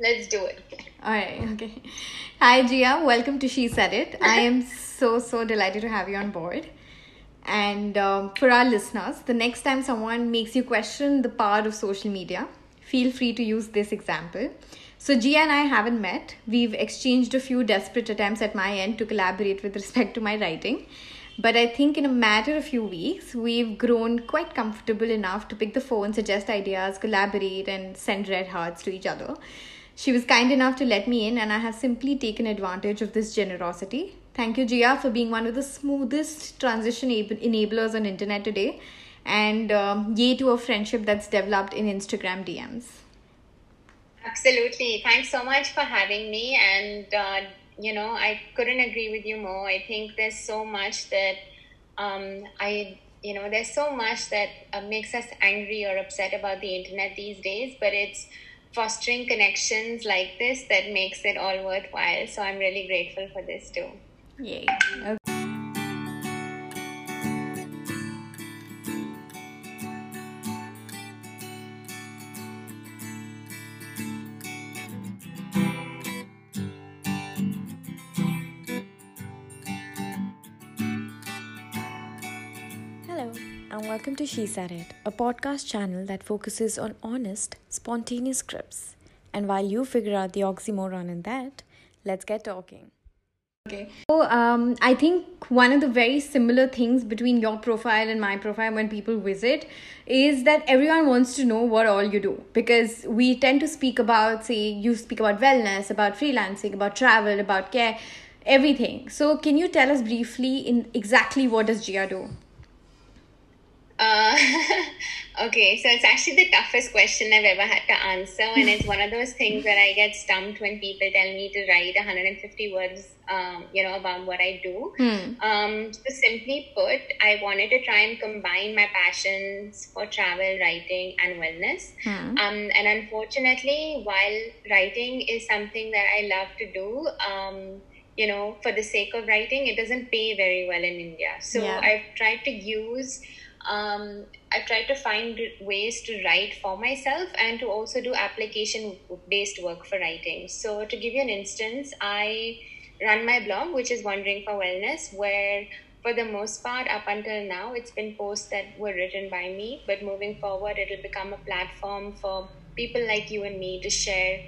let's do it. All right, okay. Hi, Jia. Welcome to She Said It. I am so, so delighted to have you on board. And um, for our listeners, the next time someone makes you question the power of social media, feel free to use this example. So, Jia and I haven't met. We've exchanged a few desperate attempts at my end to collaborate with respect to my writing. But I think in a matter of few weeks, we've grown quite comfortable enough to pick the phone, suggest ideas, collaborate, and send red hearts to each other. She was kind enough to let me in, and I have simply taken advantage of this generosity. Thank you, Jia, for being one of the smoothest transition enablers on internet today, and um, yay to a friendship that's developed in Instagram DMs. Absolutely. Thanks so much for having me, and uh, you know, I couldn't agree with you more. I think there's so much that um, I you know there's so much that uh, makes us angry or upset about the internet these days but it's fostering connections like this that makes it all worthwhile. So I'm really grateful for this too. Yay. Okay. And welcome to She Said It, a podcast channel that focuses on honest, spontaneous scripts. And while you figure out the oxymoron in that, let's get talking. Okay. So, um, I think one of the very similar things between your profile and my profile when people visit is that everyone wants to know what all you do because we tend to speak about, say, you speak about wellness, about freelancing, about travel, about care, everything. So, can you tell us briefly in exactly what does Jia do? Uh, okay, so it's actually the toughest question I've ever had to answer, and it's one of those things that I get stumped when people tell me to write 150 words, um, you know, about what I do. Hmm. Um, so simply put, I wanted to try and combine my passions for travel, writing, and wellness. Hmm. Um, and unfortunately, while writing is something that I love to do, um, you know, for the sake of writing, it doesn't pay very well in India. So yeah. I've tried to use um, I've tried to find ways to write for myself and to also do application based work for writing. So, to give you an instance, I run my blog, which is Wandering for Wellness, where for the most part, up until now, it's been posts that were written by me. But moving forward, it'll become a platform for people like you and me to share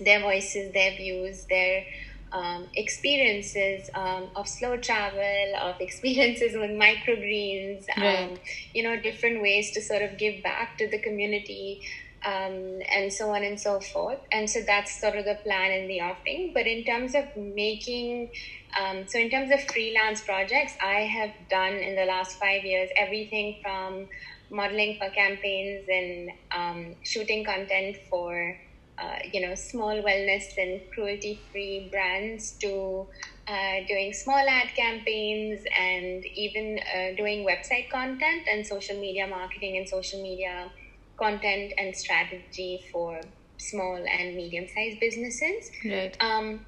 their voices, their views, their um, experiences um, of slow travel, of experiences with microgreens, um, right. you know, different ways to sort of give back to the community. Um, and so on and so forth. And so that's sort of the plan in the offing. But in terms of making, um, so in terms of freelance projects, I have done in the last five years everything from modeling for campaigns and um, shooting content for uh, you know, small wellness and cruelty free brands to uh, doing small ad campaigns and even uh, doing website content and social media marketing and social media content and strategy for small and medium sized businesses. Right. Um,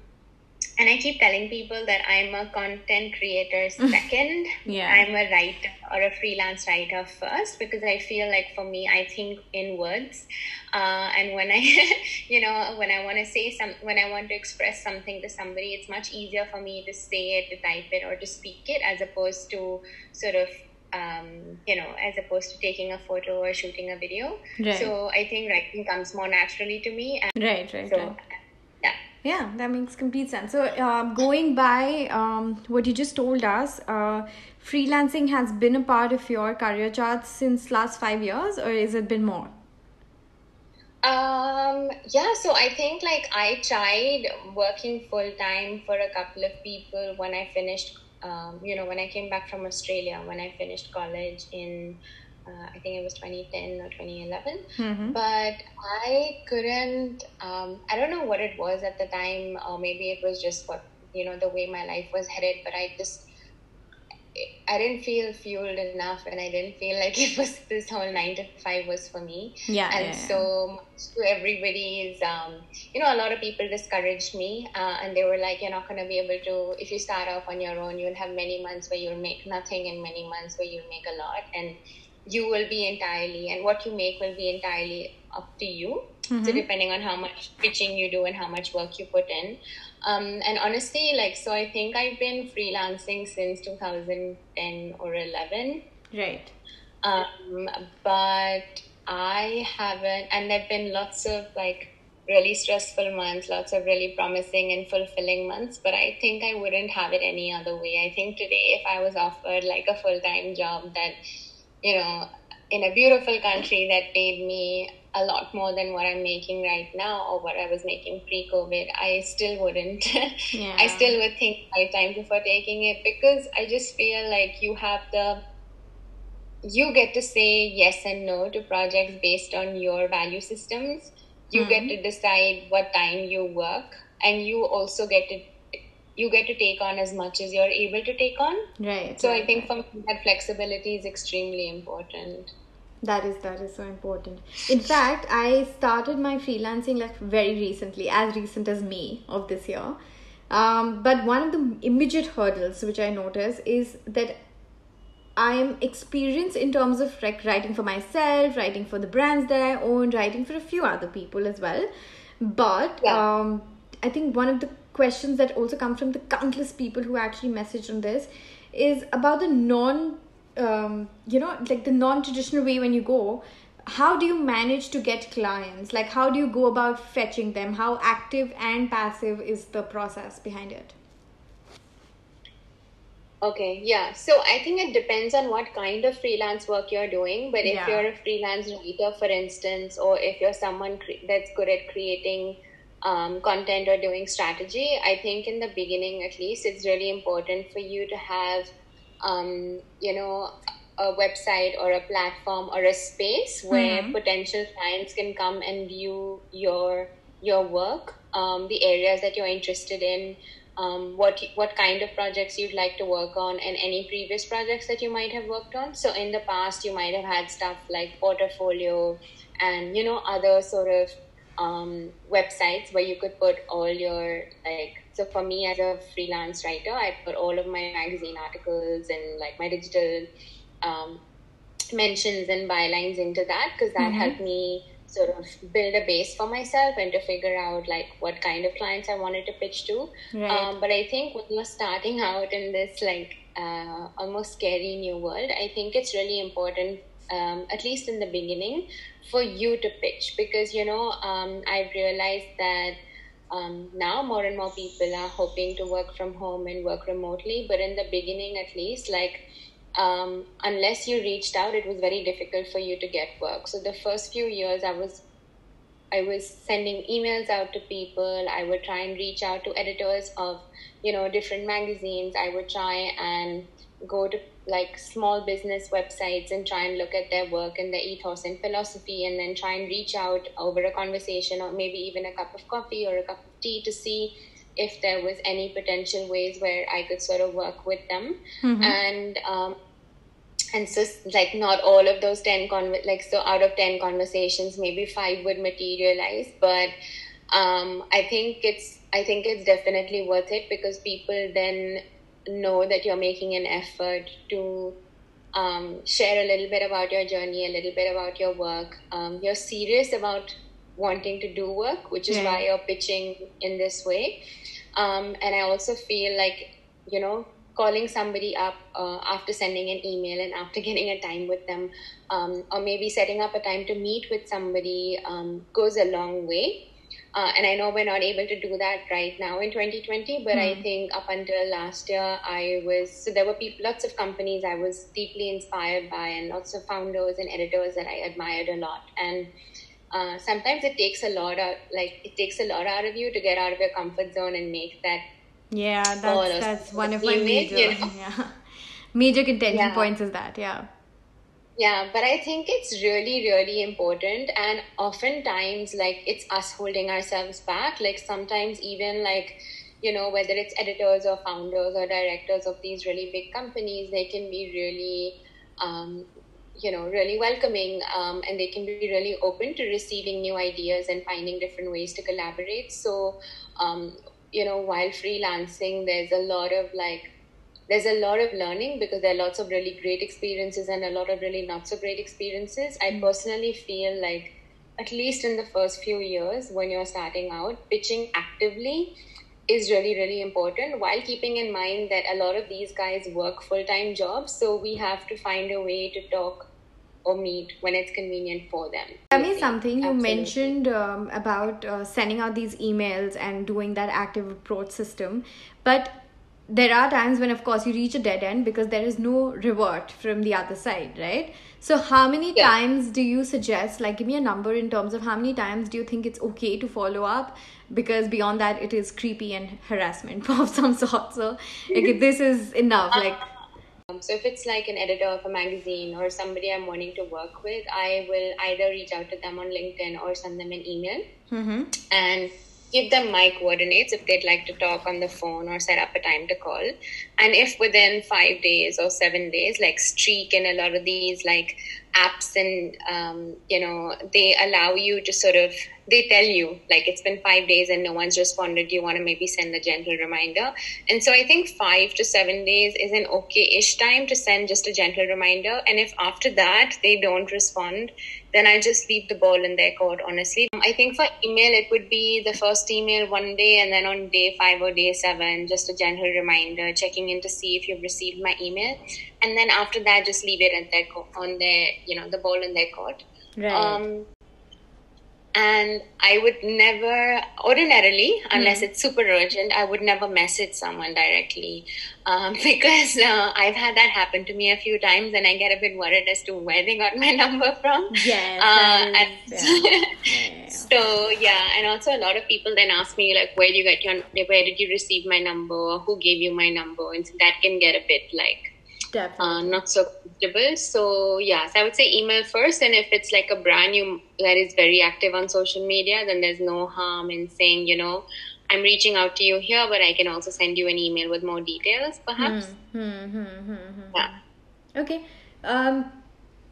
and I keep telling people that I'm a content creator second. yeah. I'm a writer or a freelance writer first because I feel like for me, I think in words. Uh, and when I, you know, when I want to say some, when I want to express something to somebody, it's much easier for me to say it, to type it, or to speak it as opposed to sort of um, you know, as opposed to taking a photo or shooting a video. Right. So I think writing comes more naturally to me. And right, right. So right. Yeah. That makes complete sense. So, uh, going by um, what you just told us, uh, freelancing has been a part of your career chart since last five years, or has it been more? Um, yeah, so I think like I tried working full time for a couple of people when I finished, um, you know, when I came back from Australia, when I finished college in uh, I think it was 2010 or 2011. Mm-hmm. But I couldn't, um, I don't know what it was at the time, or maybe it was just what, you know, the way my life was headed, but I just, I didn't feel fueled enough and I didn't feel like it was this whole nine to five was for me. Yeah. And yeah, so to everybody's, um, you know, a lot of people discouraged me uh, and they were like, you're not going to be able to, if you start off on your own, you'll have many months where you'll make nothing and many months where you'll make a lot. And you will be entirely and what you make will be entirely up to you mm-hmm. so depending on how much pitching you do and how much work you put in um, and honestly like so i think i've been freelancing since 2010 or 11 right um, but i haven't and there've been lots of like really stressful months, lots of really promising and fulfilling months. But I think I wouldn't have it any other way. I think today, if I was offered like a full time job that, you know, in a beautiful country that paid me a lot more than what I'm making right now or what I was making pre COVID, I still wouldn't. Yeah. I still would think five times before taking it because I just feel like you have the you get to say yes and no to projects based on your value systems you mm-hmm. get to decide what time you work and you also get to you get to take on as much as you're able to take on right so right, i think right. from that flexibility is extremely important that is that is so important in fact i started my freelancing like very recently as recent as may of this year um, but one of the immediate hurdles which i notice is that I'm experienced in terms of like writing for myself, writing for the brands that I own, writing for a few other people as well. But yeah. um, I think one of the questions that also come from the countless people who actually messaged on this is about the non, um, you know, like the non-traditional way when you go. How do you manage to get clients? Like, how do you go about fetching them? How active and passive is the process behind it? Okay, yeah. So I think it depends on what kind of freelance work you're doing. But if yeah. you're a freelance writer, for instance, or if you're someone cre- that's good at creating um, content or doing strategy, I think in the beginning, at least, it's really important for you to have, um, you know, a website or a platform or a space where mm-hmm. potential clients can come and view your your work, um, the areas that you're interested in um, what what kind of projects you'd like to work on and any previous projects that you might have worked on so in the past you might have had stuff like portfolio and you know other sort of um, websites where you could put all your like so for me as a freelance writer i put all of my magazine articles and like my digital um, mentions and bylines into that because that mm-hmm. helped me sort of build a base for myself and to figure out like what kind of clients I wanted to pitch to. Right. Um, but I think when you're starting out in this like uh, almost scary new world, I think it's really important, um, at least in the beginning, for you to pitch because you know um, I've realized that. Um, now more and more people are hoping to work from home and work remotely but in the beginning at least like um, unless you reached out, it was very difficult for you to get work. So the first few years, I was I was sending emails out to people. I would try and reach out to editors of you know different magazines. I would try and go to like small business websites and try and look at their work and their ethos and philosophy and then try and reach out over a conversation or maybe even a cup of coffee or a cup of tea to see if there was any potential ways where I could sort of work with them. Mm-hmm. And um, and so like not all of those 10 con like so out of 10 conversations maybe five would materialize but um, i think it's i think it's definitely worth it because people then know that you're making an effort to um, share a little bit about your journey a little bit about your work um, you're serious about wanting to do work which is yeah. why you're pitching in this way um, and I also feel like, you know, calling somebody up uh, after sending an email and after getting a time with them, um, or maybe setting up a time to meet with somebody um, goes a long way. Uh, and I know we're not able to do that right now in 2020, but mm. I hmm. think up until last year, I was so there were people, lots of companies I was deeply inspired by, and lots of founders and editors that I admired a lot. And uh, sometimes it takes a lot of like it takes a lot out of you to get out of your comfort zone and make that yeah that's that's one of my major you know? yeah major contention yeah. points is that yeah yeah but i think it's really really important and oftentimes like it's us holding ourselves back like sometimes even like you know whether it's editors or founders or directors of these really big companies they can be really um, you know really welcoming um, and they can be really open to receiving new ideas and finding different ways to collaborate so um, you know while freelancing there's a lot of like there's a lot of learning because there are lots of really great experiences and a lot of really not so great experiences i mm-hmm. personally feel like at least in the first few years when you're starting out, pitching actively is really, really important while keeping in mind that a lot of these guys work full time jobs. So we have to find a way to talk or meet when it's convenient for them. Tell me something you Absolutely. mentioned um, about uh, sending out these emails and doing that active approach system, but there are times when of course you reach a dead end because there is no revert from the other side right so how many yeah. times do you suggest like give me a number in terms of how many times do you think it's okay to follow up because beyond that it is creepy and harassment of some sort so like this is enough like so if it's like an editor of a magazine or somebody i'm wanting to work with i will either reach out to them on linkedin or send them an email mm-hmm. and give them my coordinates if they'd like to talk on the phone or set up a time to call. And if within five days or seven days, like Streak and a lot of these like apps and um, you know they allow you to sort of they tell you like it's been five days and no one's responded. Do you want to maybe send a gentle reminder? And so i think five to seven days is an okay-ish time to send just a gentle reminder. And if after that they don't respond then i just leave the ball in their court honestly. I think for email it would be the first email one day and then on day five or day seven just a gentle reminder checking in to see if you've received my email. And then after that just leave it at their on their you know the ball in their court. Right. um and I would never, ordinarily, unless mm. it's super urgent, I would never message someone directly um, because uh, I've had that happen to me a few times, and I get a bit worried as to where they got my number from. Yes. Uh, and yeah. yeah. so yeah, and also a lot of people then ask me like, where did you get your, where did you receive my number? Who gave you my number? And so that can get a bit like uh, not so comfortable. So yes, I would say email first, and if it's like a brand new that is very active on social media, then there's no harm in saying, you know, I'm reaching out to you here, but I can also send you an email with more details, perhaps. Hmm, hmm, hmm, yeah. Okay. Um,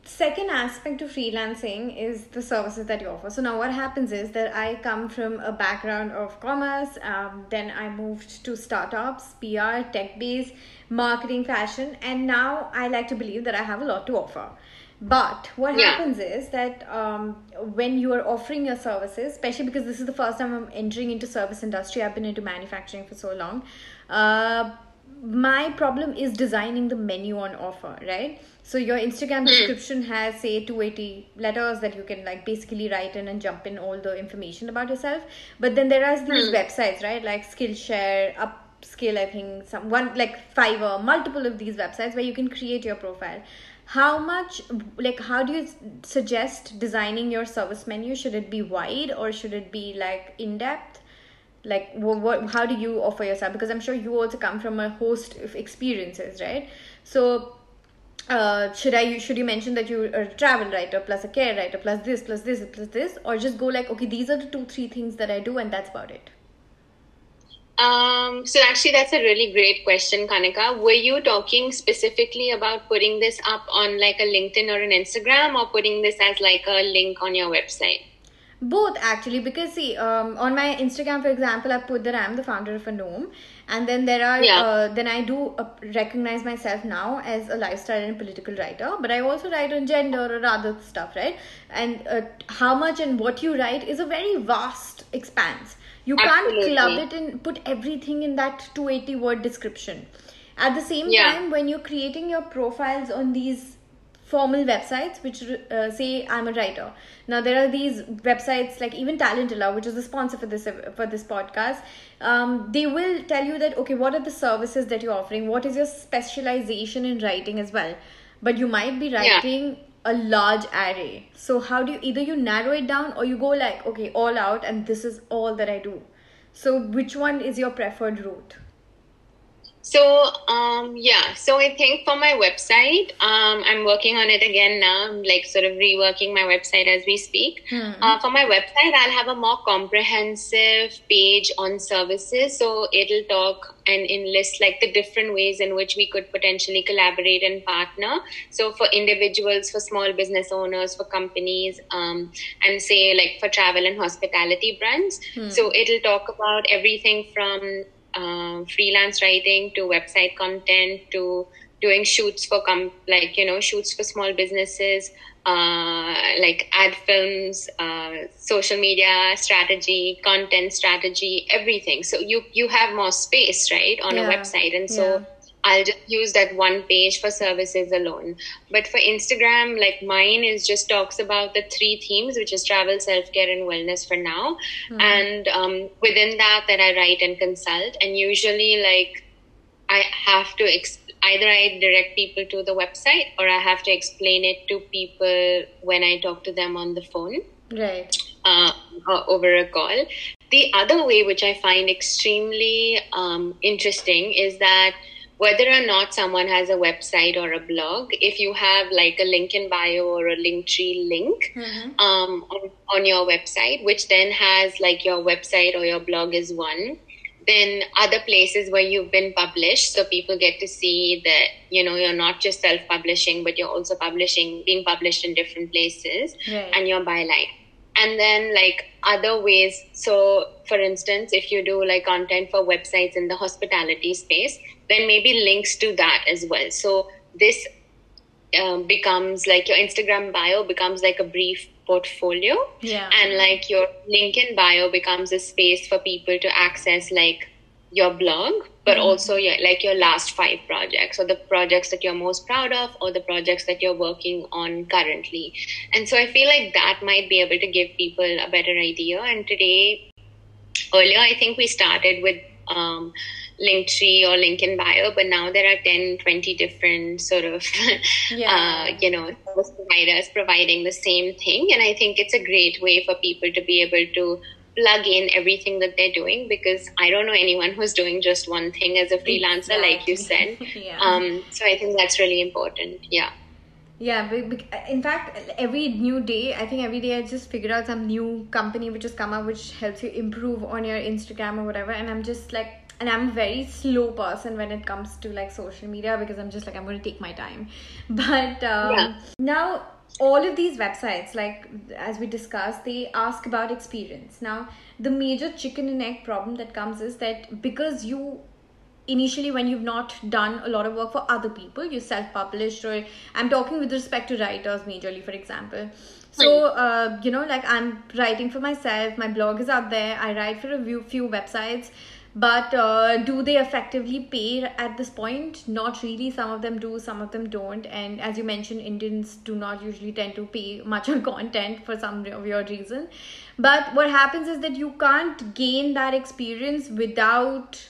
second aspect of freelancing is the services that you offer so now what happens is that i come from a background of commerce um, then i moved to startups pr tech based marketing fashion and now i like to believe that i have a lot to offer but what yeah. happens is that um, when you are offering your services especially because this is the first time i'm entering into service industry i've been into manufacturing for so long uh, my problem is designing the menu on offer right? So your instagram hmm. description has say 280 letters that you can like basically write in and jump in all the information about yourself. But then there are these hmm. websites right? Like skillshare upskill i think some one like fiverr multiple of these websites where you can create your profile. How much like how do you suggest designing your service menu? Should it be wide or should it be like in depth like what, what how do you offer yourself because i'm sure you also come from a host of experiences right so uh, should I should you mention that you're a travel writer plus a care writer plus this plus this plus this or just go like okay these are the two three things that I do and that's about it. Um, so actually, that's a really great question, Kanika. Were you talking specifically about putting this up on like a LinkedIn or an Instagram, or putting this as like a link on your website? Both actually because see um, on my instagram for example i put that i'm the founder of a gnome and then there are yeah. uh, then i do uh, recognize myself now as a lifestyle and political writer but i also write on gender or other stuff right and uh, how much and what you write is a very vast expanse you Absolutely. can't club it and put everything in that 280 word description at the same yeah. time when you're creating your profiles on these formal websites which uh, say i'm a writer. Now there are these websites like even talentilla which is the sponsor for this for this podcast um, they will tell you that okay what are the services that you're offering? What is your specialization in writing as well? But you might be writing yeah. a large array. So how do you either you narrow it down or you go like okay all out and this is all that i do. So which one is your preferred route so um, yeah, so I think for my website, um, I'm working on it again now. I'm like sort of reworking my website as we speak. Mm-hmm. Uh, for my website, I'll have a more comprehensive page on services. So it'll talk and enlist like the different ways in which we could potentially collaborate and partner. So for individuals, for small business owners, for companies, um, and say like for travel and hospitality brands. Mm-hmm. So it'll talk about everything from um, freelance writing to website content to doing shoots for com- like you know shoots for small businesses uh, like ad films uh, social media strategy content strategy everything so you you have more space right on yeah. a website and so yeah. I'll just use that one page for services alone. But for Instagram, like mine is just talks about the three themes, which is travel, self care, and wellness for now. Mm-hmm. And um, within that, that I write and consult. And usually, like I have to ex- either I direct people to the website or I have to explain it to people when I talk to them on the phone. Right. Uh, over a call. The other way, which I find extremely um, interesting, is that whether or not someone has a website or a blog, if you have like a link in bio or a Linktree link mm-hmm. um, on, on your website, which then has like your website or your blog is one, then other places where you've been published so people get to see that you know you're not just self-publishing but you're also publishing being published in different places right. and your byline and then like other ways. So for instance if you do like content for websites in the hospitality space then maybe links to that as well. So this um, becomes like your instagram bio becomes like a brief portfolio. Yeah. And like your linkedin bio becomes a space for people to access like your blog but mm-hmm. also your like your last five projects or the projects that you're most proud of or the projects that you're working on currently and so i feel like that might be able to give people a better idea and today earlier i think we started with um, Linktree or LinkedIn bio, but now there are 10, 20 different sort of, yeah. uh, you know, providers providing the same thing. And I think it's a great way for people to be able to plug in everything that they're doing because I don't know anyone who's doing just one thing as a freelancer, exactly. like you said. yeah. um, so I think that's really important. Yeah. Yeah, in fact, every new day, I think every day I just figure out some new company which has come up which helps you improve on your Instagram or whatever. And I'm just like, and I'm a very slow person when it comes to like social media because I'm just like I'm going to take my time. But um, yeah. now all of these websites, like as we discussed, they ask about experience. Now the major chicken and egg problem that comes is that because you initially when you've not done a lot of work for other people you self-published or i'm talking with respect to writers majorly for example so uh, you know like i'm writing for myself my blog is out there i write for a few, few websites but uh, do they effectively pay at this point? Not really. Some of them do some of them don't. And as you mentioned indians do not usually tend to pay much on content for some weird reason. But what happens is that you can't gain that experience without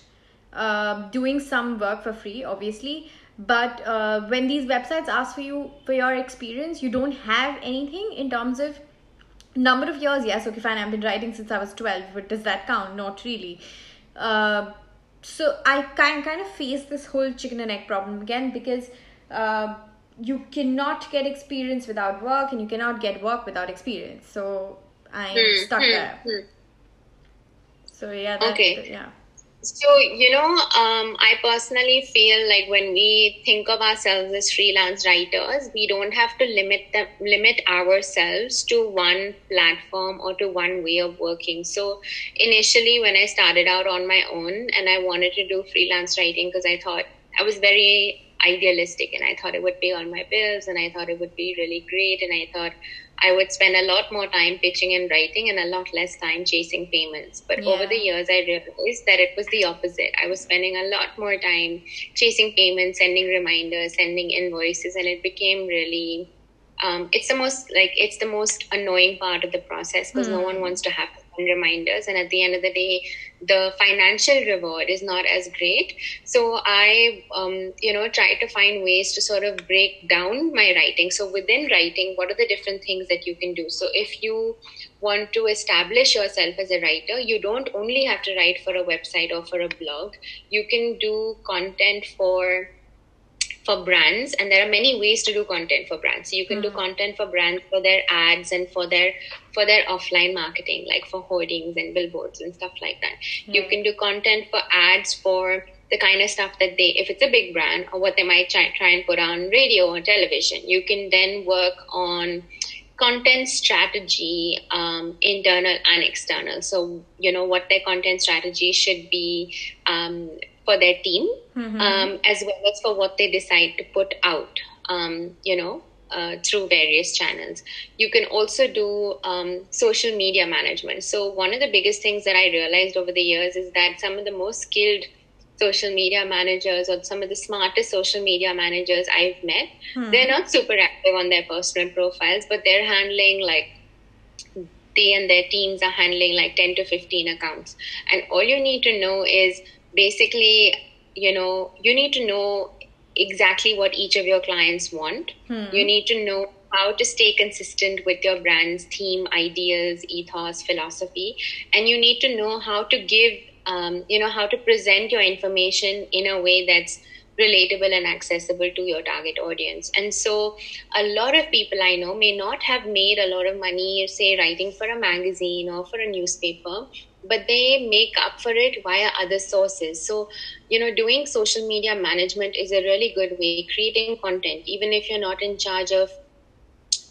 uh, doing some work for free obviously. But uh, when these websites ask for you for your experience you don't have anything in terms of number of years. Yes okay fine. I've been writing since i was 12 but does that count? Not really uh, so I kind kind of face this whole chicken and egg problem again because uh, you cannot get experience without work, and you cannot get work without experience. So I'm hmm, stuck hmm, there. Hmm. So yeah. okay. yeah. So, you know, um, I personally feel like when we think of ourselves as freelance writers, we don't have to limit them, limit ourselves to one platform or to one way of working. So, initially, when I started out on my own and I wanted to do freelance writing because I thought I was very idealistic and I thought it would pay all my bills and I thought it would be really great and I thought I would spend a lot more time pitching and writing and a lot less time chasing payments. But yeah. over the years, I realized that it was the opposite. I was spending a lot more time chasing payments, sending reminders, sending invoices, and it became really. Um, it's the most like it's the most annoying part of the process because mm. no one hmm. wants to have reminders and at the end of the day the financial reward is not as great. So i um, you know try to find ways to sort of break down my writing. So within writing what are the different things that you can do? So if you want to establish yourself as a writer you don't only have to write for a website or for a blog. You can do content for for brands and there are many ways to do content for brands so you can mm-hmm. do hmm. content for brands for their ads and for their for their offline marketing like for hoardings and billboards and stuff like that mm-hmm. you can do content for ads for the kind of stuff that they if it's a big brand or what they might try, try and put on radio or television you can then work on content strategy, um, internal and external. So, you know, what their content strategy should be um, for their team, mm-hmm. Um, as well as for what they decide to put out, um, you know, uh, through various channels. You can also do um, social media management. So, one of the biggest things that I realized over the years is that some of the most skilled social media managers or some of the smartest social media managers I've met, hmm. they're not super active on their personal profiles, but they're handling like they and their teams are handling like 10 to 15 accounts. And all you need to know is basically, you know, you need to know exactly what each of your clients want. Hmm. You need to know how to stay consistent with your brand's theme, ideas, ethos, philosophy, and you need to know how to give um, you know how to present your information in a way that's relatable and accessible to your target audience and so a lot of people i know may not have made a lot of money say writing for a magazine or for a newspaper but they make up for it via other sources so you know doing social media management is a really good way creating content even if you're not in charge of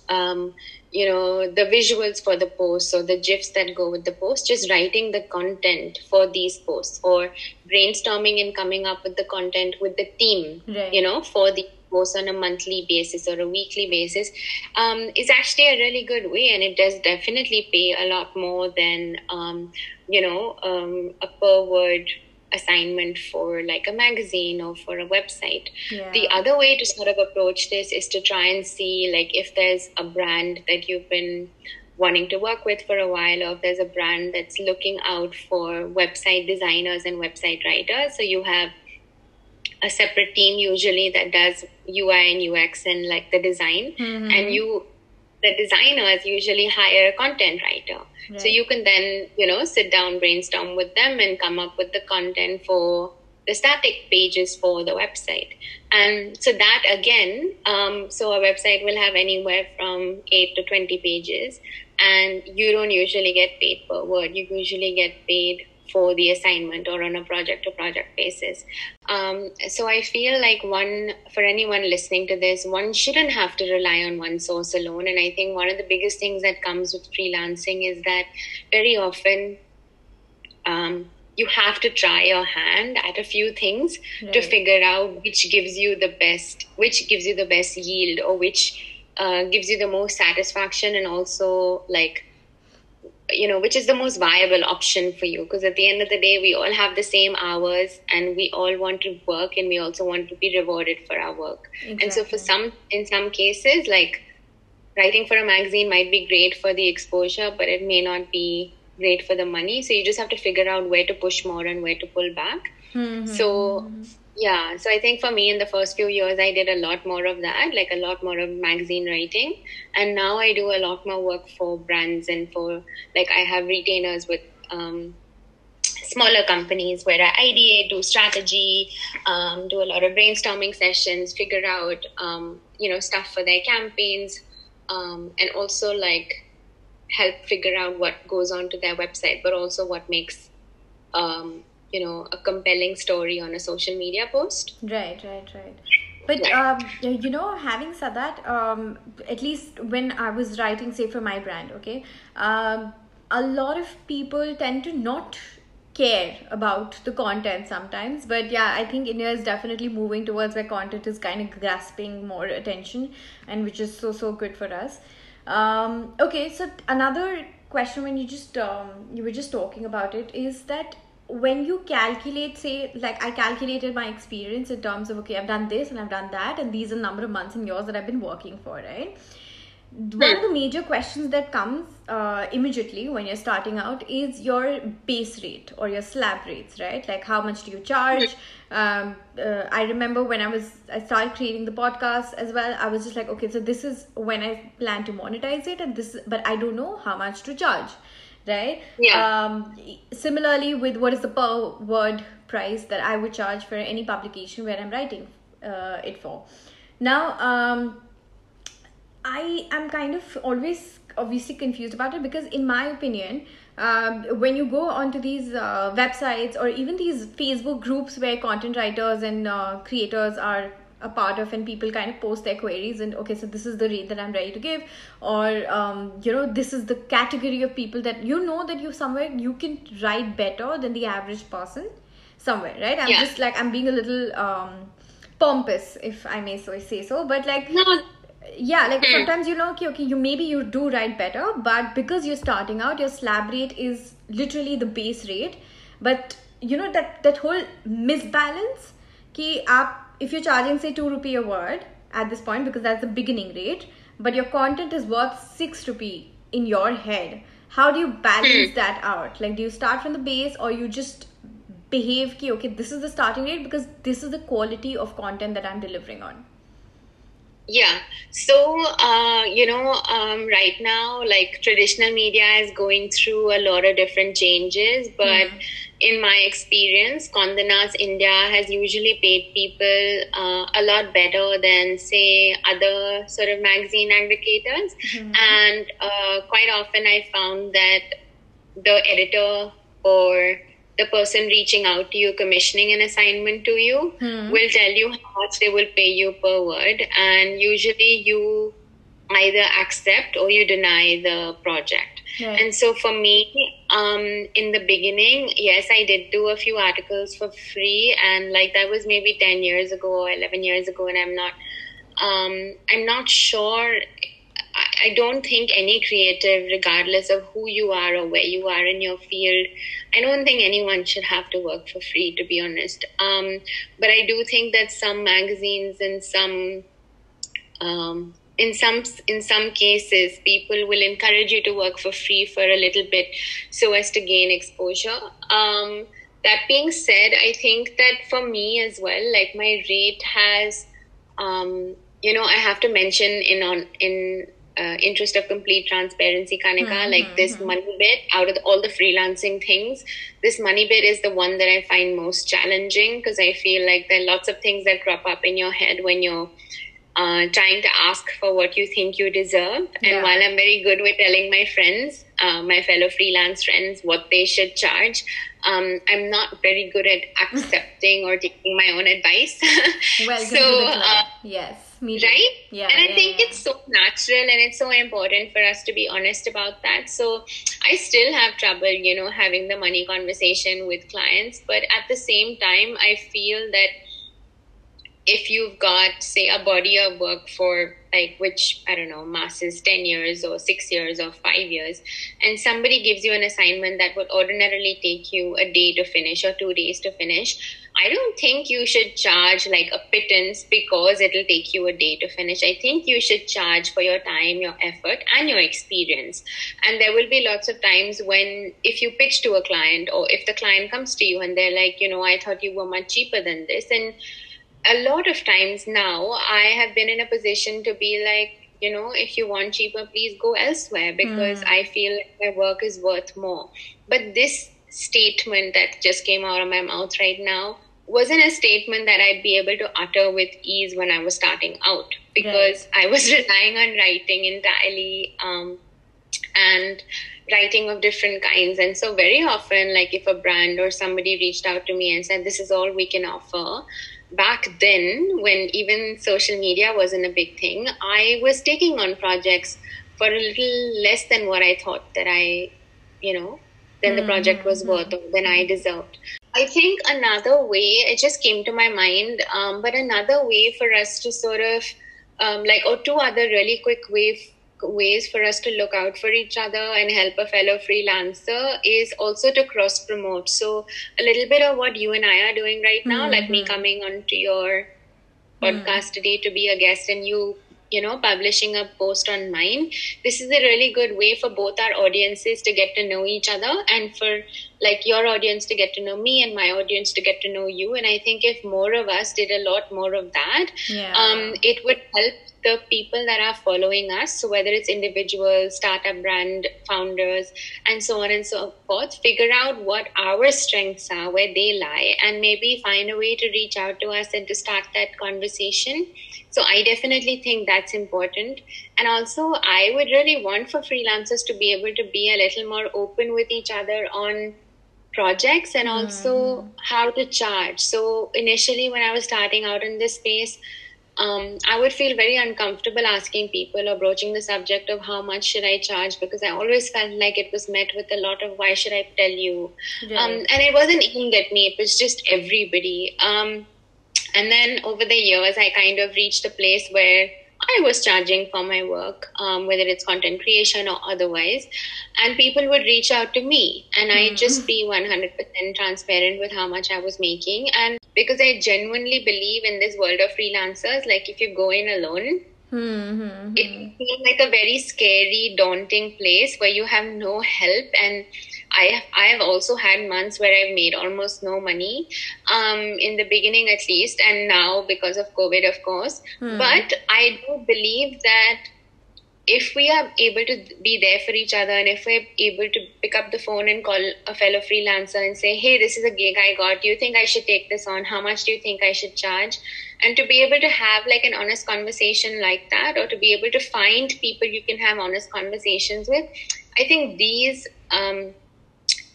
um, you know the visuals for the posts or the gifs that go with the post just writing the content for these posts or brainstorming and coming up with the content with the team right. you know for the posts on a monthly basis or a weekly basis um, is actually a really good way and it does definitely pay a lot more than um, you know um, a per word assignment for like a magazine or for a website. Yeah. The other way to sort of approach this is to try and see like if there's a brand that you've been wanting to work with for a while or if there's a brand that's looking out for website designers and website writers. So you have a separate team usually that does UI and UX and like the design mm-hmm. and you the designers usually hire a content writer Right. So you can then, you know, sit down, brainstorm with them and come up with the content for the static pages for the website. And so that again, um, so a website will have anywhere from 8 to 20 pages and you don't usually get paid per word. You usually get paid for the assignment or on a project to project basis. Um, so I feel like one, for anyone listening to this, one shouldn't have to rely on one source alone. And I think one of the biggest things that comes with freelancing is that very often, um, you have to try your hand at a few things right. to figure out which gives you the best which gives you the best yield or which uh, gives you the most satisfaction and also like you know which is the most viable option for you. Because at the end of the day we all have the same hours and we all want to work and we also want to be rewarded for our work. Exactly. and so for some in some cases like writing for a magazine might be great for the exposure but it may not be great for the money. So you just have to figure out where to push more and where to pull back. Mm-hmm. so yeah so i think for me in the first few years i did a lot more of that like a lot more of magazine writing. And now i do a lot more work for brands and for like i have retainers with um, smaller companies where i ideate do strategy um, do a lot of brainstorming sessions figure out um, you know stuff for their campaigns um, and also like help figure out what goes on to their website but also what makes um, you know a compelling story on a social media post. Right right right. But um, you know having said that um, at least when i was writing say for my brand okay um, a lot of people tend to not care about the content sometimes. But yeah i think india is definitely moving towards where content is kind of grasping more attention and which is so so good for us. Um, okay so another question when you just um, you were just talking about it is that when you calculate say like i calculated my experience in terms of okay i've done this and i've done that and these are the number of months and years that i've been working for right? One of the major questions that comes uh, immediately when you're starting out is your base rate or your slab rates right? Like how much do you charge? Um, uh, i remember when i was i started creating the podcast as well i was just like okay so this is when i plan to monetize it and this but i don't know how much to charge right? Yeah. Um, similarly, with what is the per word price that I would charge for any publication where I'm writing uh, it for. Now, um, I am kind of always obviously confused about it because, in my opinion, um, when you go onto these uh, websites or even these Facebook groups where content writers and uh, creators are a part of and people kind of post their queries and okay so this is the rate that i'm ready to give or um, you know this is the category of people that you know that you somewhere you can write better than the average person somewhere right i'm yeah. just like i'm being a little um, pompous if i may so say so but like no. yeah like hmm. sometimes you know okay, okay you maybe you do write better but because you're starting out your slab rate is literally the base rate but you know that that whole misbalance ki aap if you're charging say 2 rupee a word at this point because that's the beginning rate but your content is worth 6 rupee in your head how do you balance hmm. that out? Like do you start from the base or you just behave ki okay this is the starting rate because this is the quality of content that i'm delivering on? Yeah. So uh, you know um, right now like traditional media is going through a lot of different changes but mm in my experience, Condé Nast India has usually paid people uh, a lot better than, say, other sort of magazine aggregators. Mm-hmm. And uh, quite often I found that the editor or the person reaching out to you, commissioning an assignment to you, mm-hmm. will tell you how much they will pay you per word. And usually you either accept or you deny the project. Right. And so for me, um, in the beginning, yes, I did do a few articles for free, and like that was maybe ten years ago or eleven years ago, and I'm not, um, I'm not sure. I don't think any creative, regardless of who you are or where you are in your field, I don't think anyone should have to work for free, to be honest. Um, but I do think that some magazines and some um, in some in some cases people will encourage you to work for free for a little bit so as to gain exposure um, that being said i think that for me as well like my rate has um, you know i have to mention in on in uh, interest of complete transparency kanika mm-hmm, like this mm-hmm. money bit out of all the freelancing things this money bit is the one that i find most challenging because i feel like there are lots of things that crop up in your head when you're uh, trying to ask for what you think you deserve. And yeah. while I'm very good with telling my friends, uh, my fellow freelance friends, what they should charge, um, I'm not very good at accepting or taking my own advice. well, so uh, yes, me right? Yeah, and I yeah, think yeah. it's so natural and it's so important for us to be honest about that. So I still have trouble, you know, having the money conversation with clients, but at the same time, I feel that if you've got say a body of work for like which i don't know masses 10 years or 6 years or 5 years and somebody gives you an assignment that would ordinarily take you a day to finish or 2 days to finish i don't think you should charge like a pittance because it'll take you a day to finish. I think you should charge for your time your effort and your experience. And there will be lots of times when if you pitch to a client or if the client comes to you and they're like you know i thought you were much cheaper than this and a lot of times now I have been in a position to be like, you know, if you want cheaper, please go elsewhere because mm. I feel like my work is worth more. But this statement that just came out of my mouth right now wasn't a statement that I'd be able to utter with ease when I was starting out because right. I was relying on writing entirely um, and writing of different kinds. And so, very often, like if a brand or somebody reached out to me and said, This is all we can offer, back then, when even social media wasn't a big thing, I was taking on projects for a little less than what I thought that I, you know, than the project was mm-hmm. worth or than I deserved. I think another way, it just came to my mind, um, but another way for us to sort of, um, like, or two other really quick ways ways for us to look out for each other and help a fellow freelancer is also to cross promote. So a little bit of what you and I are doing right now, mm-hmm. like me mm-hmm. coming onto your podcast mm-hmm. today to be a guest and you you know publishing a post on mine this is a really good way for both our audiences to get to know each other and for like your audience to get to know me and my audience to get to know you and i think if more of us did a lot more of that yeah. um, it would help the people that are following us, so whether it's individuals, startup brand founders, and so on and so forth, figure out what our strengths are, where they lie, and maybe find a way to reach out to us and to start that conversation. So I definitely think that's important. And also, I would really want for freelancers to be able to be a little more open with each other on projects and also mm. how to charge. So initially, when I was starting out in this space, um, I would feel very uncomfortable asking people or broaching the subject of how much should I charge because I always felt like it was met with a lot of why should I tell you, right. um, and it wasn't aimed at me. It was just everybody. Um, and then over the years, I kind of reached a place where I was charging for my work, um, whether it's content creation or otherwise. And people would reach out to me, and mm-hmm. I'd just be 100% transparent with how much I was making. And because I genuinely believe in this world of freelancers, like if you go in alone, mm-hmm. it feels like a very scary, daunting place where you have no help and I have, I have also had months where I've made almost no money, um, in the beginning at least, and now because of COVID, of course. Hmm. But I do believe that if we are able to be there for each other and if we're able to pick up the phone and call a fellow freelancer and say, hey, this is a gig I got. Do you think I should take this on? How much do you think I should charge? And to be able to have like an honest conversation like that, or to be able to find people you can have honest conversations with, I think these um,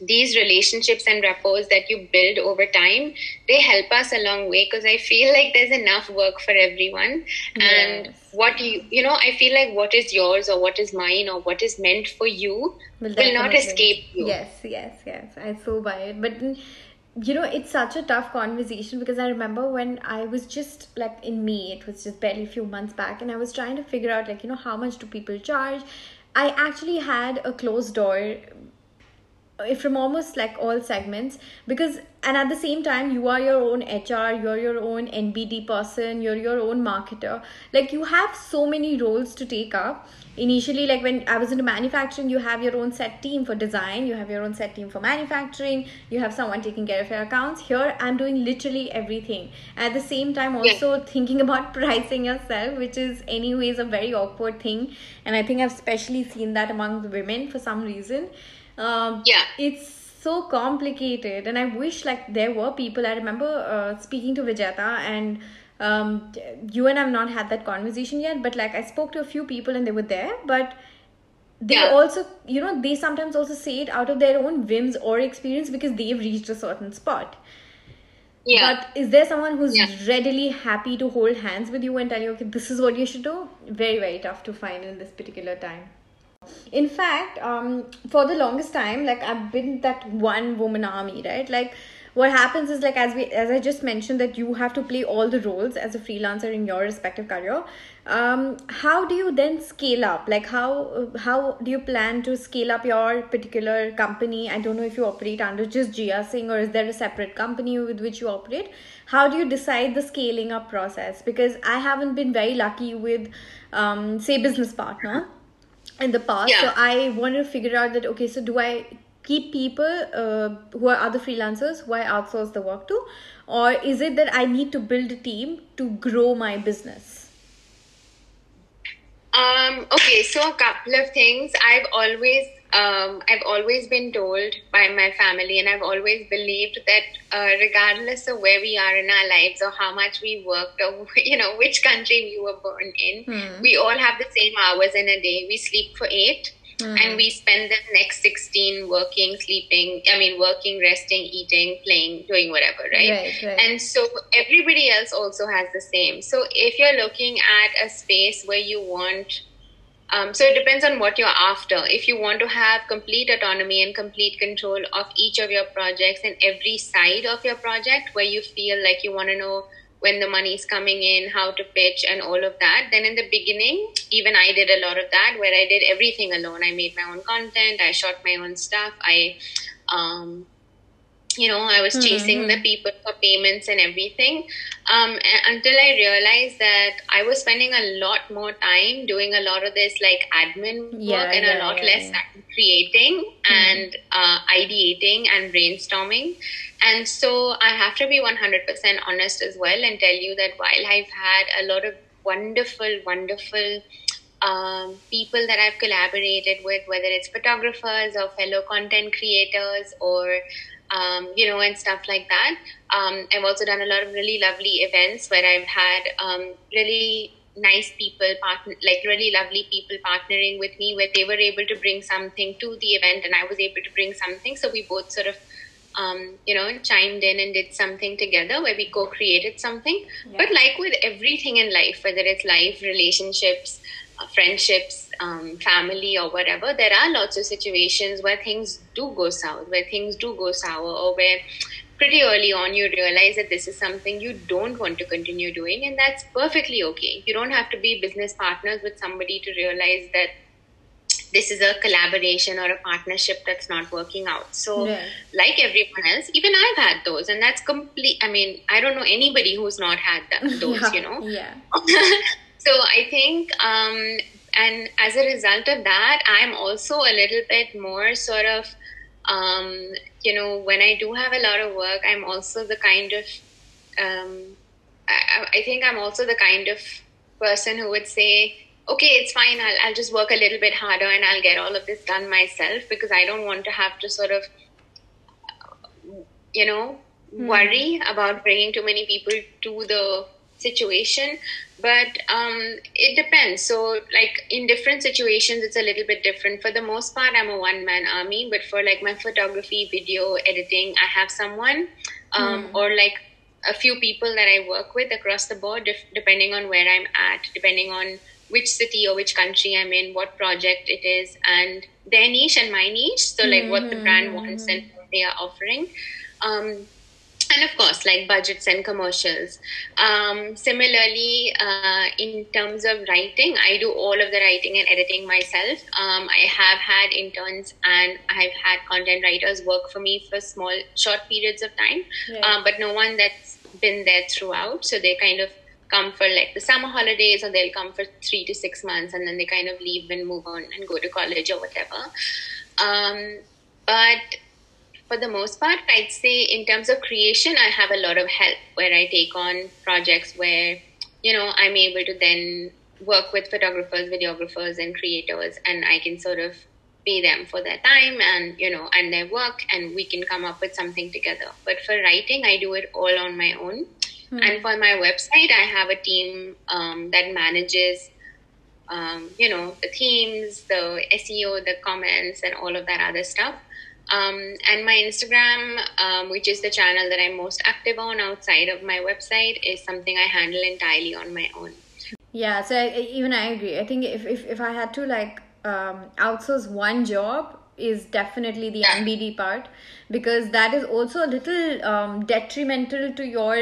these relationships and rapport that you build over time they help us a long way because i feel like there's enough work for everyone. Yes. and what you you know i feel like what is yours or what is mine or what is meant for you will, will not escape you. Yes yes yes. I so buy it. But you know it's such a tough conversation because i remember when i was just like in me it was just barely a few months back and i was trying to figure out like you know how much do people charge? I actually had a closed door from almost like all segments because and at the same time you are your own hr you're your own nbd person you're your own marketer. Like you have so many roles to take up. Initially like when i was into manufacturing you have your own set team for design you have your own set team for manufacturing you have someone taking care of your accounts. Here i'm doing literally everything. At the same time also yeah. thinking about pricing yourself which is anyways a very awkward thing. And i think i've especially seen that among the women for some reason um, yeah it's so complicated and i wish like there were people i remember uh, speaking to vijeta and um, you and i've not had that conversation yet but like i spoke to a few people and they were there but they yeah. also you know they sometimes also say it out of their own whims or experience because they've reached a certain spot yeah. But is there someone who's yeah. readily happy to hold hands with you and tell you, okay, this is what you should do? Very, very tough to find in this particular time. In fact, um, for the longest time, like I've been that one woman army, right? Like what happens is like as we as i just mentioned that you have to play all the roles as a freelancer in your respective career. Um, how do you then scale up? Like how how do you plan to scale up your particular company? I don't know if you operate under just Jia Singh or is there a separate company with which you operate? How do you decide the scaling up process? Because i haven't been very lucky with um, say business partner in the past. Yeah. so i wanted to figure out that okay so do i keep people uh, who are other freelancers who i outsource the work to? Or is it that i need to build a team to grow my business? Um, okay so a couple of things. I've always um, I've always been told by my family, and I've always believed that uh, regardless of where we are in our lives or how much we worked or you know which country we were born in, mm. we all have the same hours in a day. We sleep for eight, mm. and we spend the next sixteen working, sleeping. I mean, working, resting, eating, playing, doing whatever, right? right, right. And so everybody else also has the same. So if you're looking at a space where you want um, so it depends on what you're after. If you want to have complete autonomy and complete control of each of your projects and every side of your project, where you feel like you want to know when the money is coming in, how to pitch, and all of that, then in the beginning, even I did a lot of that where I did everything alone. I made my own content, I shot my own stuff, I um, you know i was chasing mm-hmm. the people for payments and everything um, until i realized that i was spending a lot more time doing a lot of this like admin yeah, work and yeah, a lot yeah, less creating mm-hmm. and uh, ideating and brainstorming and so i have to be 100% honest as well and tell you that while i've had a lot of wonderful wonderful um, people that I've collaborated with, whether it's photographers or fellow content creators or um, you know, and stuff like that. Um, I've also done a lot of really lovely events where I've had um, really nice people partner like really lovely people partnering with me where they were able to bring something to the event and I was able to bring something so we both sort of um, you know, chimed in and did something together where we co created something. Yeah. But like with everything in life, whether it's life, relationships, friendships, um, family, or whatever, there are lots of situations where things do go south, where things do go sour, or where pretty early on you realize that this is something you don't want to continue doing, and that's perfectly okay. You don't have to be business partners with somebody to realize that this is a collaboration or a partnership that's not working out. So, yeah. like everyone else, even I've had those, and that's complete. I mean, I don't know anybody who's not had that, those, yeah. you know? Yeah. so, I think, um, and as a result of that, I'm also a little bit more sort of, um, you know, when I do have a lot of work, I'm also the kind of, um, I, I think I'm also the kind of person who would say, okay, it's fine. I'll, I'll just work a little bit harder and I'll get all of this done myself because I don't want to have to sort of, you know, mm. worry about bringing too many people to the situation. But um, it depends. So, like in different situations, it's a little bit different. For the most part, I'm a one man army. But for like my photography, video editing, I have someone, um, mm. or like a few people that I work with across the board, depending on where I'm at, depending on which city or which country I'm in, what project it is, and their niche and my niche. So, like, mm-hmm. what the brand mm-hmm. wants and what they are offering. Um, and of course, like budgets and commercials. Um, similarly, uh, in terms of writing, I do all of the writing and editing myself. Um, I have had interns and I've had content writers work for me for small, short periods of time, um, but no one that's been there throughout. So they kind of come for like the summer holidays or they'll come for three to six months and then they kind of leave and move on and go to college or whatever. Um, but for the most part, I'd say in terms of creation, I have a lot of help where I take on projects where, you know, I'm able to then work with photographers, videographers, and creators, and I can sort of pay them for their time and you know and their work and we can come up with something together but for writing i do it all on my own Mm-hmm. And for my website, I have a team um, that manages, um, you know, the themes, the SEO, the comments, and all of that other stuff. Um, and my Instagram, um, which is the channel that I'm most active on outside of my website, is something I handle entirely on my own. Yeah, so I, even I agree. I think if, if, if I had to like um, outsource one job, is definitely the yeah. NBD part because that is also a little um, detrimental to your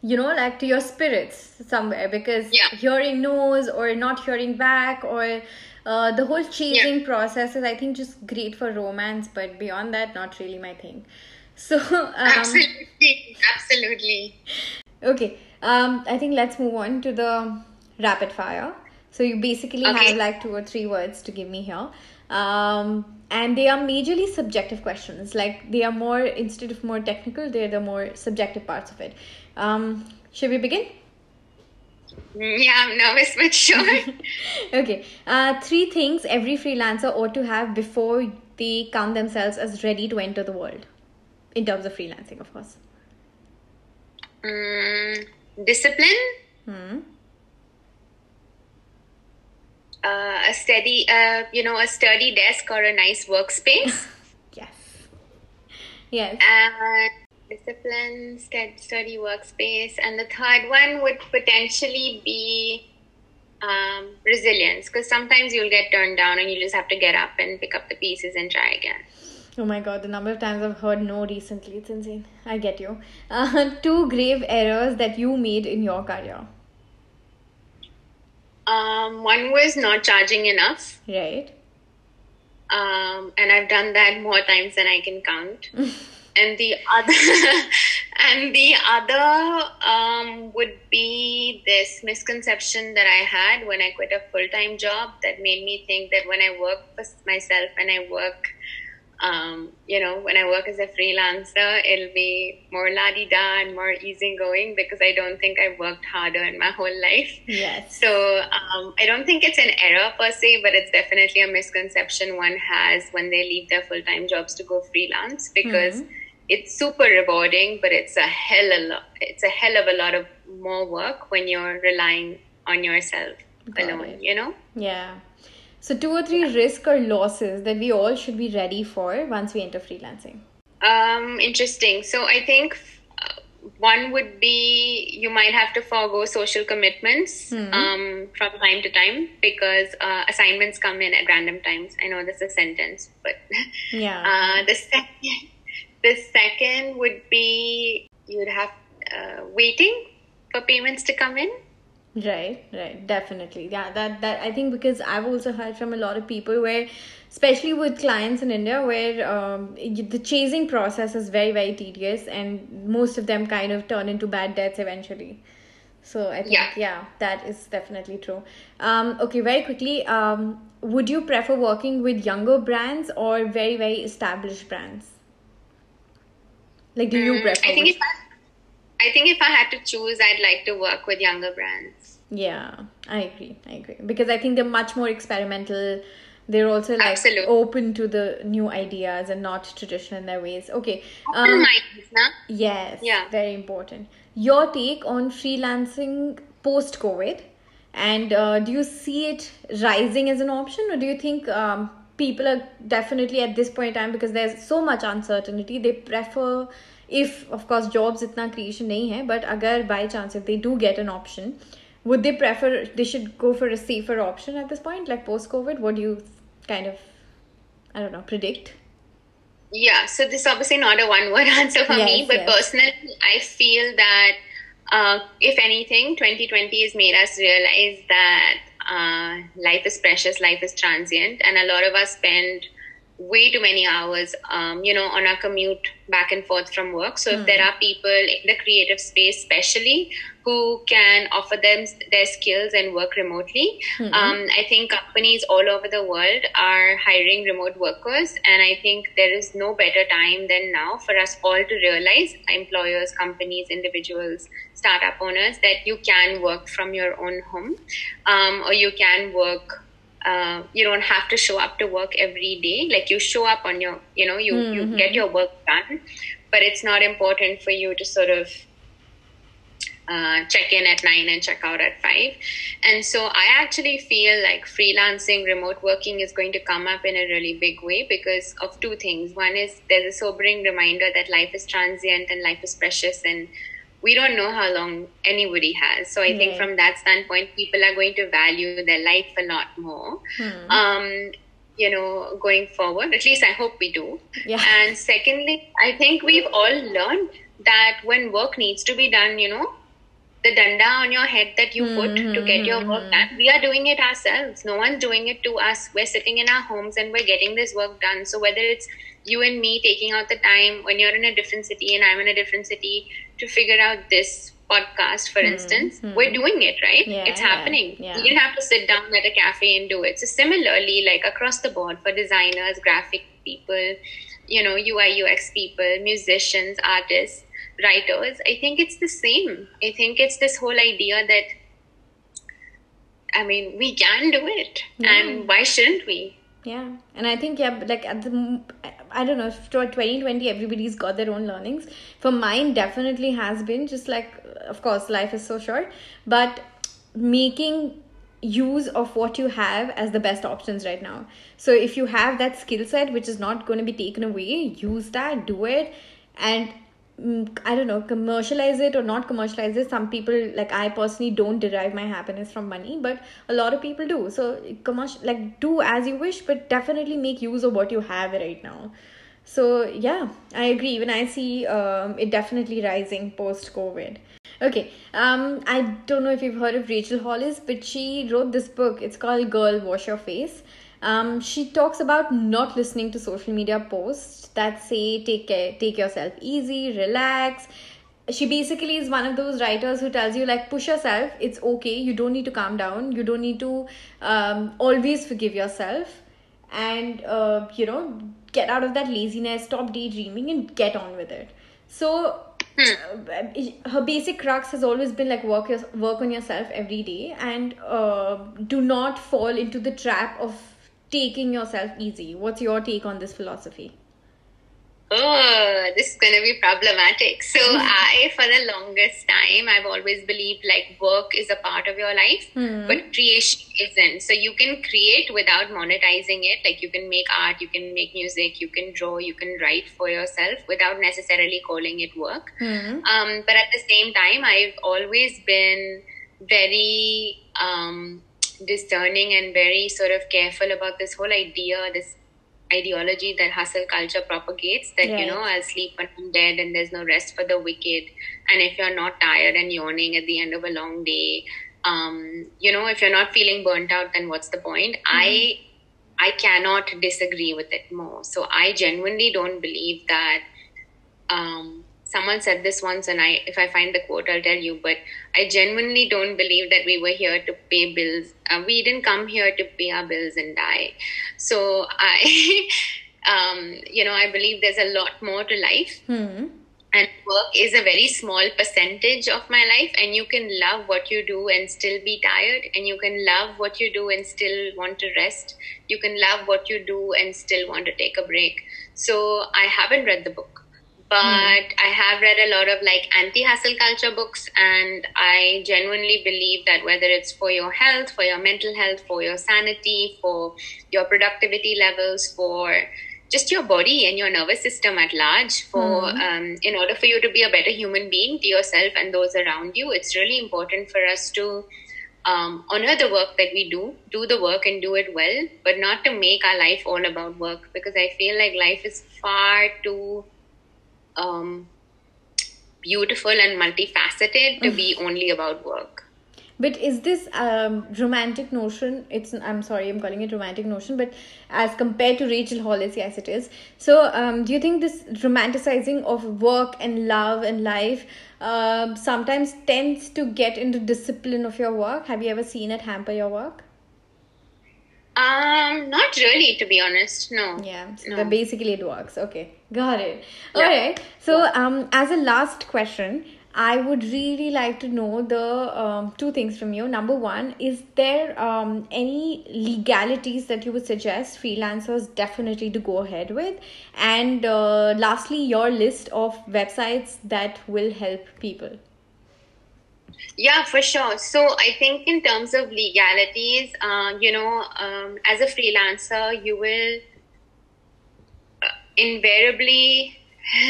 you know like to your spirits somewhere because yeah. hearing no's or not hearing back or uh, the whole chasing yeah. process is i think just great for romance but beyond that not really my thing. So um, absolutely. Absolutely. Okay. Um i think let's move on to the rapid fire. So you basically okay. have like two or three words to give me here. Um and they are majorly subjective questions. Like they are more instead of more technical they're the more subjective parts of it. Um, should we begin? Yeah, I'm nervous, but sure. okay. Uh, three things every freelancer ought to have before they count themselves as ready to enter the world, in terms of freelancing, of course. Mm, discipline. Hmm. Uh, a steady, uh, you know, a sturdy desk or a nice workspace. yes. Yes. And discipline, study workspace, and the third one would potentially be um, resilience because sometimes you'll get turned down and you just have to get up and pick up the pieces and try again. Oh my god, the number of times I've heard no recently, it's insane. I get you. Uh, two grave errors that you made in your career. Um, one was not charging enough. Right. Um, and I've done that more times than I can count. and the other and the other um, would be this misconception that I had when I quit a full time job that made me think that when I work for myself and I work, um, you know, when I work as a freelancer, it'll be more la di da and more easygoing because I don't think I've worked harder in my whole life. Yes. So um, I don't think it's an error per se, but it's definitely a misconception one has when they leave their full time jobs to go freelance because. Mm-hmm it's super rewarding, but it's a hell a lot. It's a hell of a lot of more work when you're relying on yourself Got alone. It. You know? Yeah. So two or three yeah. risks or losses that we all should be ready for once we enter freelancing. Um, interesting. So I think uh, one would be you might have to forego social commitments mm-hmm. um, from time to time because uh, assignments come in at random times. I know this is a sentence, but yeah. Uh, the second, the second would be you'd have uh, waiting for payments to come in. Right right. Definitely. Yeah that that i think because i've also heard from a lot of people where especially with clients in india where um, the chasing process is very very tedious and most of them kind of turn into bad debts eventually. So i think yeah, yeah that is definitely true. Um, okay very quickly um, would you prefer working with younger brands or very very established brands like do you mm, prefer i think if I- I think if I had to choose, I'd like to work with younger brands. Yeah, I agree. I agree because I think they're much more experimental. They're also like Absolutely. open to the new ideas and not traditional in their ways. Okay. Um? Yes. Yeah. Very important. Your take on freelancing post COVID, and uh, do you see it rising as an option, or do you think um, people are definitely at this point in time because there's so much uncertainty, they prefer if of course jobs itna creation nahi hai but agar by chance if they do get an option would they prefer they should go for a safer option at this point? Like post covid what do you kind of i don't know predict? Yeah so this is obviously not a one word answer for yes, me but yes. personally i feel that uh, if anything 2020 has made us realize that uh, life is precious life is transient and a lot of us spend way too many hours, um, you know, on our commute back and forth from work. So mm. if there hmm. are people in the creative space, especially who can offer them their skills and work remotely, mm-hmm. um, I think companies all over the world are hiring remote workers, and I think there is no better time than now for us all to realize, employers, companies, individuals, startup owners, that you can work from your own home, um, or you can work uh, you don't have to show up to work every day. Like you show up on your, you know, you, mm-hmm. you get your work done, but it's not important for you to sort of uh, check in at nine and check out at five. And so I actually feel like freelancing, remote working is going to come up in a really big way because of two things. One is there's a sobering reminder that life is transient and life is precious and we don't know how long anybody has. So I think from that standpoint, people are going to value their life a lot more. Hmm. Um, you know, going forward, at least I hope we do. Yeah. And secondly, I think we've all learned that when work needs to be done, you know, the danda on your head that you put mm-hmm. to get your work done, we are doing it ourselves. No one's doing it to us. We're sitting in our homes and we're getting this work done. So whether it's you and me taking out the time when you're in a different city and I'm in a different city to figure out this podcast, for mm instance, mm we're doing it, right? Yeah, it's happening. Yeah. You didn't have to sit down at a cafe and do it. So similarly, like across the board for designers, graphic people, you know, UI UX people, musicians, artists, writers, I think it's the same. I think it's this whole idea that I mean, we can do it, yeah. and why shouldn't we? Yeah, and I think yeah, like at the I don't know, for 2020, everybody's got their own learnings. For mine, definitely has been just like, of course, life is so short, but making use of what you have as the best options right now. So if you have that skill set which is not going to be taken away, use that, do it, and I don't know, commercialize it or not commercialize it. Some people, like I personally, don't derive my happiness from money, but a lot of people do. So, commercial, like, do as you wish, but definitely make use of what you have right now. So, yeah, I agree. When I see um, it definitely rising post COVID. Okay, um, I don't know if you've heard of Rachel Hollis, but she wrote this book. It's called Girl Wash Your Face um, she talks about not listening to social media posts that say take care, take yourself easy, relax. She basically is one of those writers who tells you like push yourself. It's okay. You don't need to calm down. You don't need to um, always forgive yourself, and uh, you know get out of that laziness. Stop daydreaming and get on with it. So uh, her basic crux has always been like work your, work on yourself every day and uh, do not fall into the trap of taking yourself easy. What's your take on this philosophy? oh, this is going to be problematic. So, I, for the longest time, I've always believed like work is a part of your life, mm. but creation isn't. So, you can create without monetizing it. Like, you can make art, you can make music, you can draw, you can write for yourself without necessarily calling it work. Mm. Um, but at the same time, I've always been very um, discerning and very sort of careful about this whole idea, this ideology that hustle culture propagates that right. you know i'll sleep when i'm dead and there's no rest for the wicked and if you're not tired and yawning at the end of a long day um, you know if you're not feeling burnt out then what's the point mm-hmm. i i cannot disagree with it more so i genuinely don't believe that um, someone said this once and i if i find the quote i'll tell you. But i genuinely don't believe that we were here to pay bills. Uh, we didn't come here to pay our bills and die. So i um, you know i believe there's a lot more to life. Hmm. and work is a very small percentage of my life and you can love what you do and still be tired and you can love what you do and still want to rest. You can love what you do and still want to take a break. So i haven't read the book but mm. I have read a lot of like anti hustle culture books, and I genuinely believe that whether it's for your health, for your mental health, for your sanity, for your productivity levels, for just your body and your nervous system at large, for mm. um, in order for you to be a better human being to yourself and those around you, it's really important for us to um, honor the work that we do, do the work and do it well, but not to make our life all about work because I feel like life is far too um, beautiful and multifaceted to be only about work. But is this um, romantic notion? It's I'm sorry, I'm calling it romantic notion, but as compared to Rachel Hollis, yes, it is. So, um, do you think this romanticizing of work and love and life uh, sometimes tends to get into discipline of your work? Have you ever seen it hamper your work? Um, not really, to be honest. No. Yeah. No. basically, it works. Okay, got it. Yeah. All right. So, um, as a last question, I would really like to know the um, two things from you. Number one, is there um, any legalities that you would suggest freelancers definitely to go ahead with? And uh, lastly, your list of websites that will help people. Yeah, for sure. So I think in terms of legalities, uh, you know, um, as a freelancer, you will uh, invariably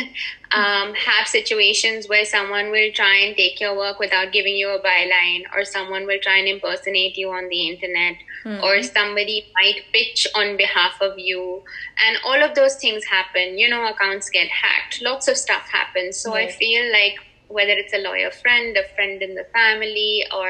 um, have situations where someone will try and take your work without giving you a byline, or someone will try and impersonate you on the internet, mm-hmm. or somebody might pitch on behalf of you, and all of those things happen. You know, accounts get hacked, lots of stuff happens. So right. I feel like whether it's a lawyer friend, a friend in the family, or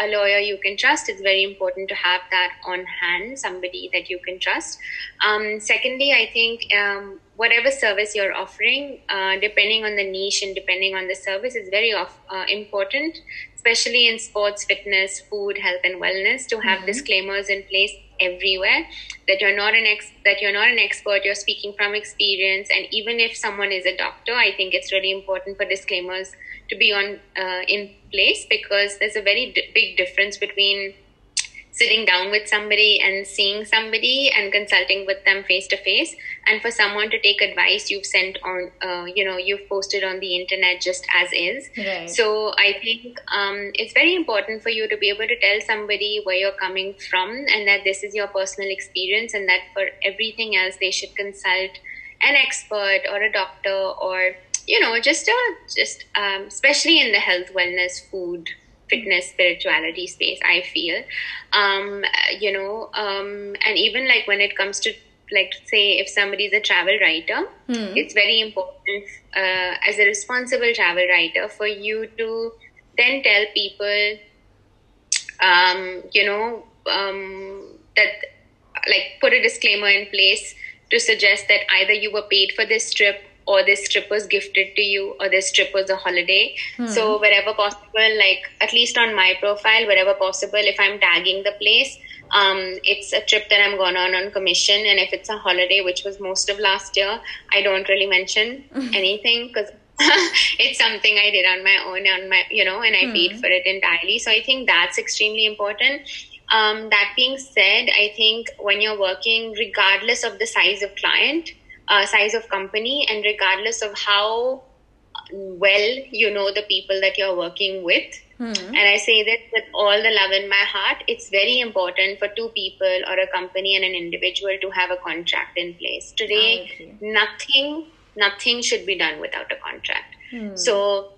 a lawyer you can trust, it's very important to have that on hand, somebody that you can trust. Um, secondly, I think um, whatever service you're offering, uh, depending on the niche and depending on the service, is very off, uh, important, especially in sports, fitness, food, health, and wellness, to have mm-hmm. disclaimers in place everywhere that you're not an ex that you're not an expert you're speaking from experience and even if someone is a doctor i think it's really important for disclaimers to be on uh, in place because there's a very d- big difference between sitting down with somebody and seeing somebody and consulting with them face to face and for someone to take advice you've sent on uh, you know you've posted on the internet just as is right. so i think um, it's very important for you to be able to tell somebody where you're coming from and that this is your personal experience and that for everything else they should consult an expert or a doctor or you know just a just um, especially in the health wellness food fitness spirituality space i feel um, you know um, and even like when it comes to like say if somebody is a travel writer hmm. it's very important uh, as a responsible travel writer for you to then tell people um, you know um, that like put a disclaimer in place to suggest that either you were paid for this trip or this trip was gifted to you or this trip was a holiday. Hmm. so wherever possible like at least on my profile wherever possible if i'm tagging the place um, it's a trip that i'm going on on commission. And if it's a holiday which was most of last year i don't really mention anything because it's something i did on my own on my you know and i hmm. paid for it entirely. So i think that's extremely important. Um, that being said i think when you're working regardless of the size of client uh, size of company and regardless of how well you know the people that you're working with. Hmm. And I say that with all the love in my heart, it's very important for two people or a company and an individual to have a contract in place. Today, nothing, nothing should be done without a contract. Hmm. So,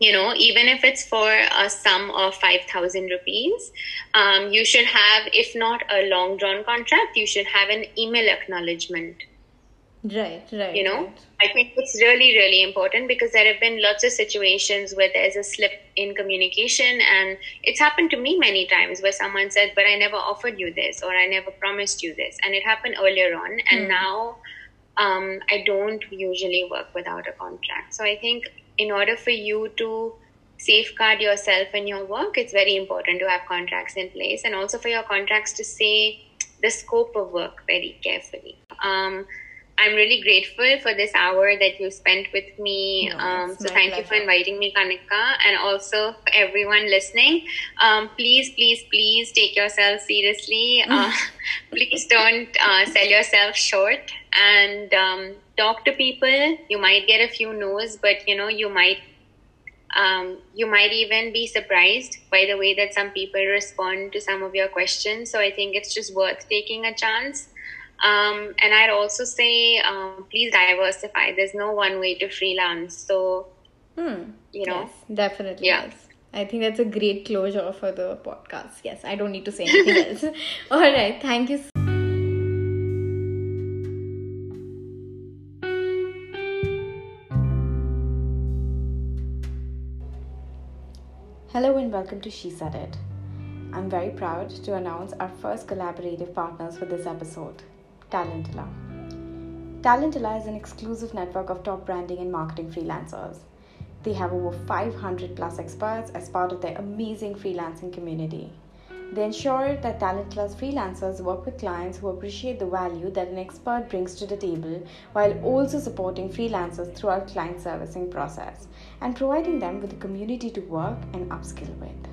you know, even if it's for a sum of 5,000 rupees, um, you should have, if not a long drawn contract, you should have an email acknowledgement Right, right. You know. I think it's really, really important because there have been lots of situations where there's a slip in communication, and it's happened to me many times where someone said, But I never offered you this, or I never promised you this. And it happened earlier on, and mm. now um, I don't usually work without a contract. So I think in order for you to safeguard yourself and your work, it's very important to have contracts in place, and also for your contracts to say the scope of work very carefully. Um, I'm really grateful for this hour that you spent with me. No, um, so thank pleasure. you for inviting me, Kanika, and also for everyone listening. Um, please, please, please take yourself seriously. Uh, please don't uh, sell yourself short and um, talk to people. You might get a few no's, but you know you might um, you might even be surprised by the way that some people respond to some of your questions. So I think it's just worth taking a chance. Um, and I'd also say, um, please diversify. There's no one way to freelance. So, hmm. you know, yes, definitely. Yeah. Yes. I think that's a great closure for the podcast. Yes, I don't need to say anything else. All right. Thank you. Hello and welcome to She Said It. I'm very proud to announce our first collaborative partners for this episode. Talentala. Talentala is an exclusive network of top branding and marketing freelancers. They have over 500 plus experts as part of their amazing freelancing community. They ensure that Talentala freelancers work with clients who appreciate the value that an expert brings to the table while also supporting freelancers throughout client servicing process and providing them with a community to work and upskill with.